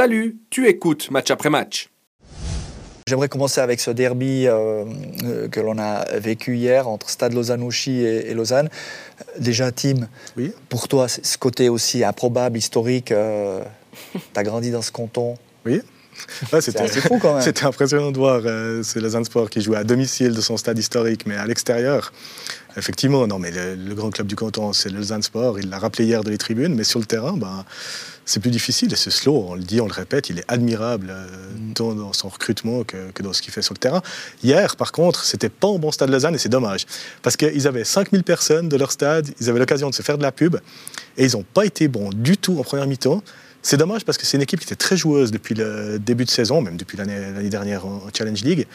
Salut, tu écoutes match après match. J'aimerais commencer avec ce derby euh, euh, que l'on a vécu hier entre Stade Lausanne-Ouchy et, et, Lausanne. Déjà, Tim, oui. pour toi, ce côté aussi improbable, historique, euh, tu as grandi dans ce canton. Oui. Ouais, c'était fou quand même. C'était impressionnant de voir. Euh, c'est Lausanne Sport qui jouait à domicile de son stade historique, mais à l'extérieur. Effectivement, non, mais le, le, grand club du canton, c'est le Lausanne Sport. Il l'a rappelé hier de les tribunes, mais sur le terrain, ben, c'est plus difficile. Et ce slow, on le dit, on le répète, il est admirable, euh, tant dans son recrutement que, que dans ce qu'il fait sur le terrain. Hier, par contre, c'était pas un bon stade Lausanne et c'est dommage. Parce qu'ils avaient 5000 personnes de leur stade, ils avaient l'occasion de se faire de la pub et ils n'ont pas été bons du tout en première mi-temps. C'est dommage parce que c'est une équipe qui était très joueuse depuis le début de saison, même depuis l'année dernière en Challenge League.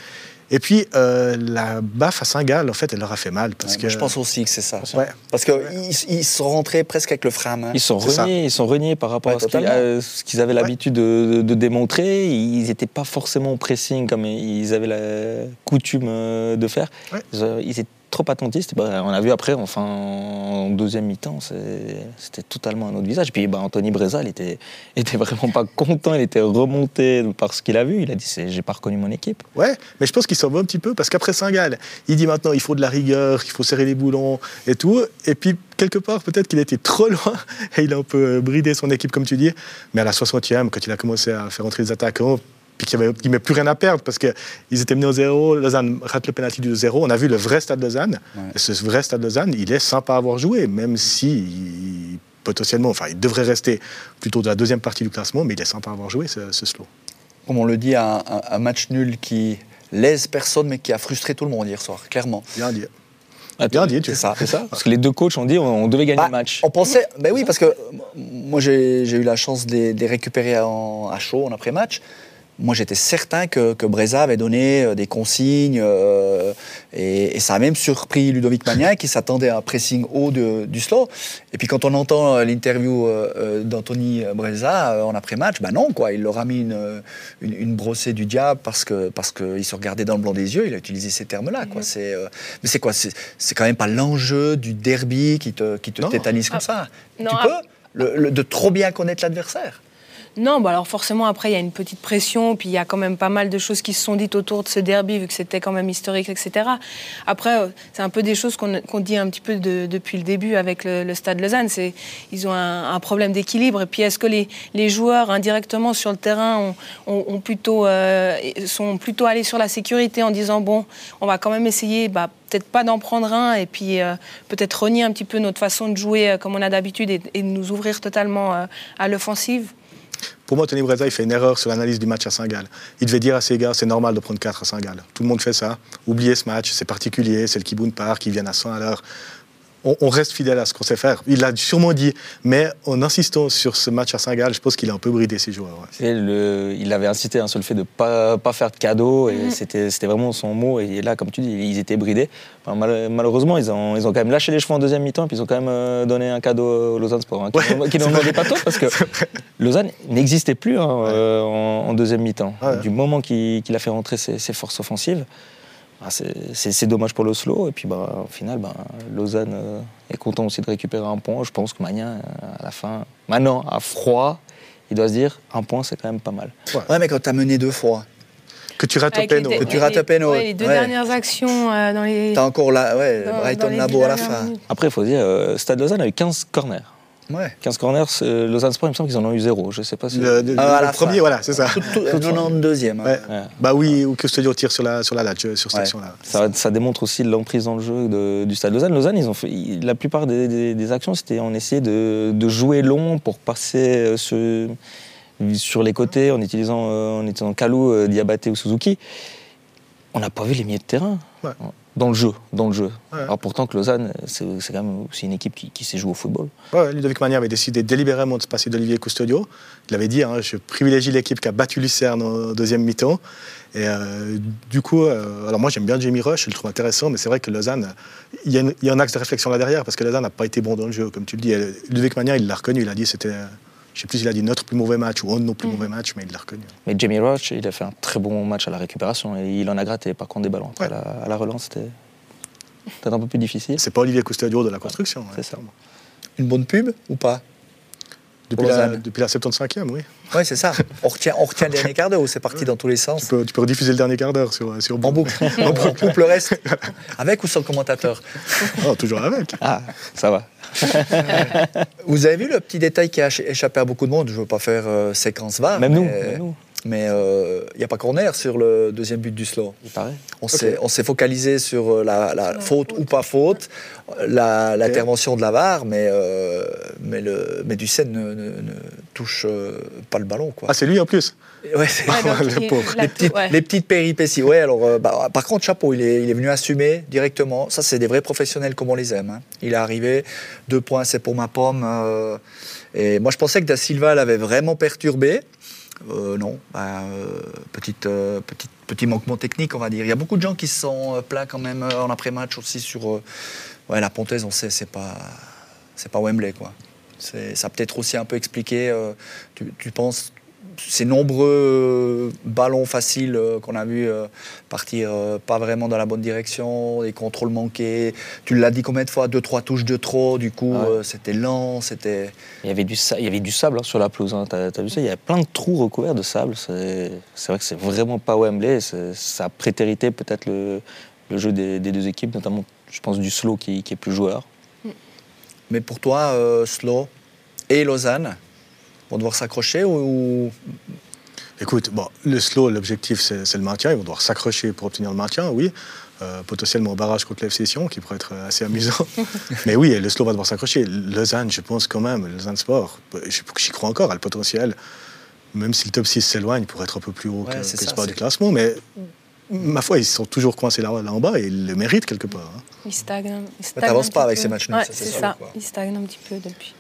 Et puis, euh, la baffe à Saint-Gall, en fait, elle leur a fait mal. Parce ouais, que... Je pense aussi que c'est ça. Ouais. Parce qu'ils ils sont rentrés presque avec le frein à main. Ils sont reniés, ils sont reniés par rapport ouais, à ce qu'ils qu avaient l'habitude de, de, de, démontrer. Ils n'étaient pas forcément au pressing comme ils avaient la coutume euh, de faire. Ils étaient trop attentistes. Bah, on a vu après, enfin, en deuxième mi-temps, c'était totalement un autre visage. Puis bah, Anthony Breza, il était, était vraiment pas content, il était remonté par ce qu'il a vu. Il a dit J'ai pas reconnu mon équipe. Ouais, mais je pense qu'il s'en va un petit peu parce qu'après Saint-Gall, il dit maintenant il faut de la rigueur, il faut serrer les boulons et tout. Et puis, quelque part, peut-être qu'il était trop loin et il a un peu bridé son équipe, comme tu dis. Mais à la 60e, quand il a commencé à faire entrer les attaquants, puis qu'il n'y avait plus rien à perdre parce qu'ils étaient menés au zéro. Lausanne rate le pénalty du zéro. On a vu le vrai stade Lausanne. Ouais. Et ce vrai stade Lausanne, il est sympa à avoir joué, même si il, potentiellement, enfin, il devrait rester plutôt de la deuxième partie du classement, mais il est sympa à avoir joué ce, ce slow. Comme on le dit, un, un, un, match nul qui lèse personne, mais qui a frustré tout le monde hier soir, clairement. Bien dit. Ah, Bien dit, c'est ça. ça. Parce que les deux coachs ont dit on, on devait gagner bah, le match. On pensait, ben oui, parce que moi j'ai eu la chance de les, de les récupérer en, à chaud en après-match moi j'étais certain que, que Breza avait donné des consignes euh, et, et, ça a même surpris Ludovic Magnin qui s'attendait à un pressing haut de, du slow. Et puis quand on entend l'interview euh, d'Anthony Breza en après-match, ben non quoi, il leur a mis une, une, une, brossée du diable parce que parce qu'il se regardait dans le blanc des yeux. Il a utilisé ces termes-là quoi. C'est euh, mais c'est quoi? C'est quand même pas l'enjeu du derby qui te qui te tétanise comme ah, ça. Non, tu ah, peux le, le, de trop bien connaître l'adversaire. Non, bah alors forcément, après, il y a une petite pression, puis il y a quand même pas mal de choses qui se sont dites autour de ce derby, vu que c'était quand même historique, etc. Après, euh, c'est un peu des choses qu'on qu dit un petit peu de, depuis le début avec le, Stade Lausanne. Ils ont un, problème d'équilibre. Et puis, est-ce que les, joueurs, indirectement sur le terrain, ont, plutôt, euh, sont plutôt allés sur la sécurité en disant, bon, on va quand même essayer, bah, peut-être pas d'en prendre un et puis euh, peut-être renier un petit peu notre façon de jouer comme on a d'habitude et, et, de nous ouvrir totalement à l'offensive? Pour moi, Tony Breza, il fait une erreur sur l'analyse du match à Saint-Gall. Il devait dire à ses gars, c'est normal de prendre 4 à Saint-Gall. Tout le monde fait ça. Oubliez ce match, c'est particulier, c'est le Kiboun Park, qui viennent à 100 à l'heure. On, on, reste fidèle à ce qu'on sait faire. Il l'a sûrement dit, mais en insistant sur ce match à Saint-Gall, je pense qu'il a un peu bridé ses joueurs. Ouais. Le, il avait insisté hein, sur le fait de ne pas, pas, faire de cadeaux, et mmh. c'était vraiment son mot. Et là, comme tu dis, ils étaient bridés. Enfin, mal, malheureusement, ils ont, ils ont quand même lâché les chevaux en deuxième mi-temps, puis ils ont quand même euh, donné un cadeau au Lausanne Sport, hein, qui ouais, n'en demandait pas trop, parce que Lausanne n'existait plus hein, ouais. euh, en, en, deuxième mi-temps. Du moment qu'il qu a fait rentrer ses, ses forces offensives, ah, c'est dommage pour l'Oslo. Et puis, bah, au final, bah, Lausanne euh, est content aussi de récupérer un point. Je pense que Magnin, à la fin, maintenant, à froid, il doit se dire un point, c'est quand même pas mal. Ouais, ouais mais quand tu as mené deux fois. Que tu rates péno. Que tu rates péno. Ouais, les deux ouais. dernières actions euh, dans les. T'as encore la, ouais, dans, Brighton dans Labo à la fin. Après, il faut dire, euh, Stade Lausanne a eu 15 corners. Ouais. 15 corners, euh, Lausanne Sport, il me semble qu'ils en ont eu zéro. Je sais pas si. Le, le, ah, le premier, voilà, c'est ça. Tout, tout, 92e. Ouais. Ouais. Bah oui, ou que Studio tire sur la, sur la latch, sur cette action-là. Ça, ça, démontre aussi l'emprise dans le jeu de, du Stade Lausanne. Lausanne, ils ont fait, la plupart des, des, des actions, c'était on essayait de, de, jouer long pour passer ce, sur les côtés en utilisant, euh, en utilisant Kalou, euh, Diabaté ou Suzuki. On n'a pas vu les milieux de terrain. Ouais dans le jeu, dans le jeu. Ouais. Alors pourtant que Lausanne, c'est quand même aussi une équipe qui, qui sait jouer au football. Ouais, Ludovic Magnier avait décidé délibérément de se passer d'Olivier Custodio. Il avait dit, hein, je privilégie l'équipe qui a battu Lucerne au deuxième mi-temps. Et euh, du coup, euh, alors moi j'aime bien Jamie Rush, je le trouve intéressant, mais c'est vrai que Lausanne, il y, y, a un axe de réflexion là derrière, parce que Lausanne n'a pas été bon dans le jeu, comme tu le dis. Ludovic Magnier, il l'a reconnu, il a dit c'était je sais plus s'il a dit notre plus mauvais match ou un de nos plus mmh. mauvais matchs, mais il l'a reconnu. Mais Jamie Roach, il a fait un très bon match à la récupération et il en a gratté. Par contre, des ballons ouais. à, la, à, la, relance, c'était peut-être un peu plus difficile. C'est pas Olivier Custodio de la construction. Ouais, c'est ça. Une bonne pub ou pas? Depuis la, Lausanne. depuis la 75e, oui. Oui, c'est ça. On retient, on retient le dernier quart d'heure où c'est parti dans tous les Tu sens. peux, tu peux rediffuser le dernier quart d'heure sur, sur En boucle. On coupe le reste. Avec ou sans commentateur Oh, toujours avec. Ah, ça va. Vous avez vu le petit détail qui a écha- échappé à beaucoup de monde? Je ne veux pas faire euh, séquence VAR. Même nous, mais- même nous. Mais euh, il n'y a pas corner sur le deuxième but du slow. Il paraît. On s'est focalisé sur euh, la, la faute ou pas faute, la- l'intervention de la VAR, mais, euh, mais, le, mais Ducène ne, ne- ne touche euh, pas le ballon. Quoi. Ah, c'est lui en plus. Ouais, c'est- la les, petites, ouais. les petites péripéties. Ouais, alors, euh, bah, par contre, chapeau, il est, il est venu assumer directement. Ça, c'est des vrais professionnels comme on les aime. hein. Il est arrivé, deux points, c'est pour ma pomme. euh, et moi, je pensais que Da Silva l'avait vraiment perturbé. Euh, non, bah, euh, euh, petit manquement technique, on va dire. Il y a beaucoup de gens qui se sont plaints quand même en après-match aussi sur la Pontaise. On sait, c'est pas, c'est pas Wembley, quoi. Ça peut-être aussi un peu expliqué. tu penses ces nombreux ballons faciles euh, qu'on a vu euh, partir euh, pas vraiment dans la bonne direction, des contrôles manqués. Tu l'as dit combien de fois? Deux, trois touches de trop. Du coup, Ouais. euh, c'était lent, c'était. Il y avait du, il y avait du sable hein, sur la pelouse. hein. T'as, vu ça? Il y a plein de trous recouverts de sable. C'est, c'est vrai que c'est vraiment pas Wembley. Ça a prétérité peut-être le, le jeu des, des deux équipes, notamment, je pense, du slow qui, qui est plus joueur. Mais pour toi, euh, Slow et Lausanne vont devoir s'accrocher ou, ou- Écoute, bon, le slow, l'objectif, c'est c'est le maintien. Ils vont devoir s'accrocher pour obtenir le maintien, oui. Euh, potentiellement au barrage contre l'FC Sion, qui pourrait être assez amusant. Mais oui, le slow va devoir s'accrocher. Lausanne, je pense quand même, Lausanne Sport, j'y crois encore, a le potentiel. Même si le top 6 s'éloigne pour être un peu plus haut Ouais, que, que le ça, sport du classement. Mais ma foi, ils sont toujours coincés là, là en bas et ils le méritent quelque part. hein. Il stagne. il stagne t'avances pas avec peu. ces matchs Ouais, c'est c'est ça, ça. quoi. Il stagne un petit peu depuis.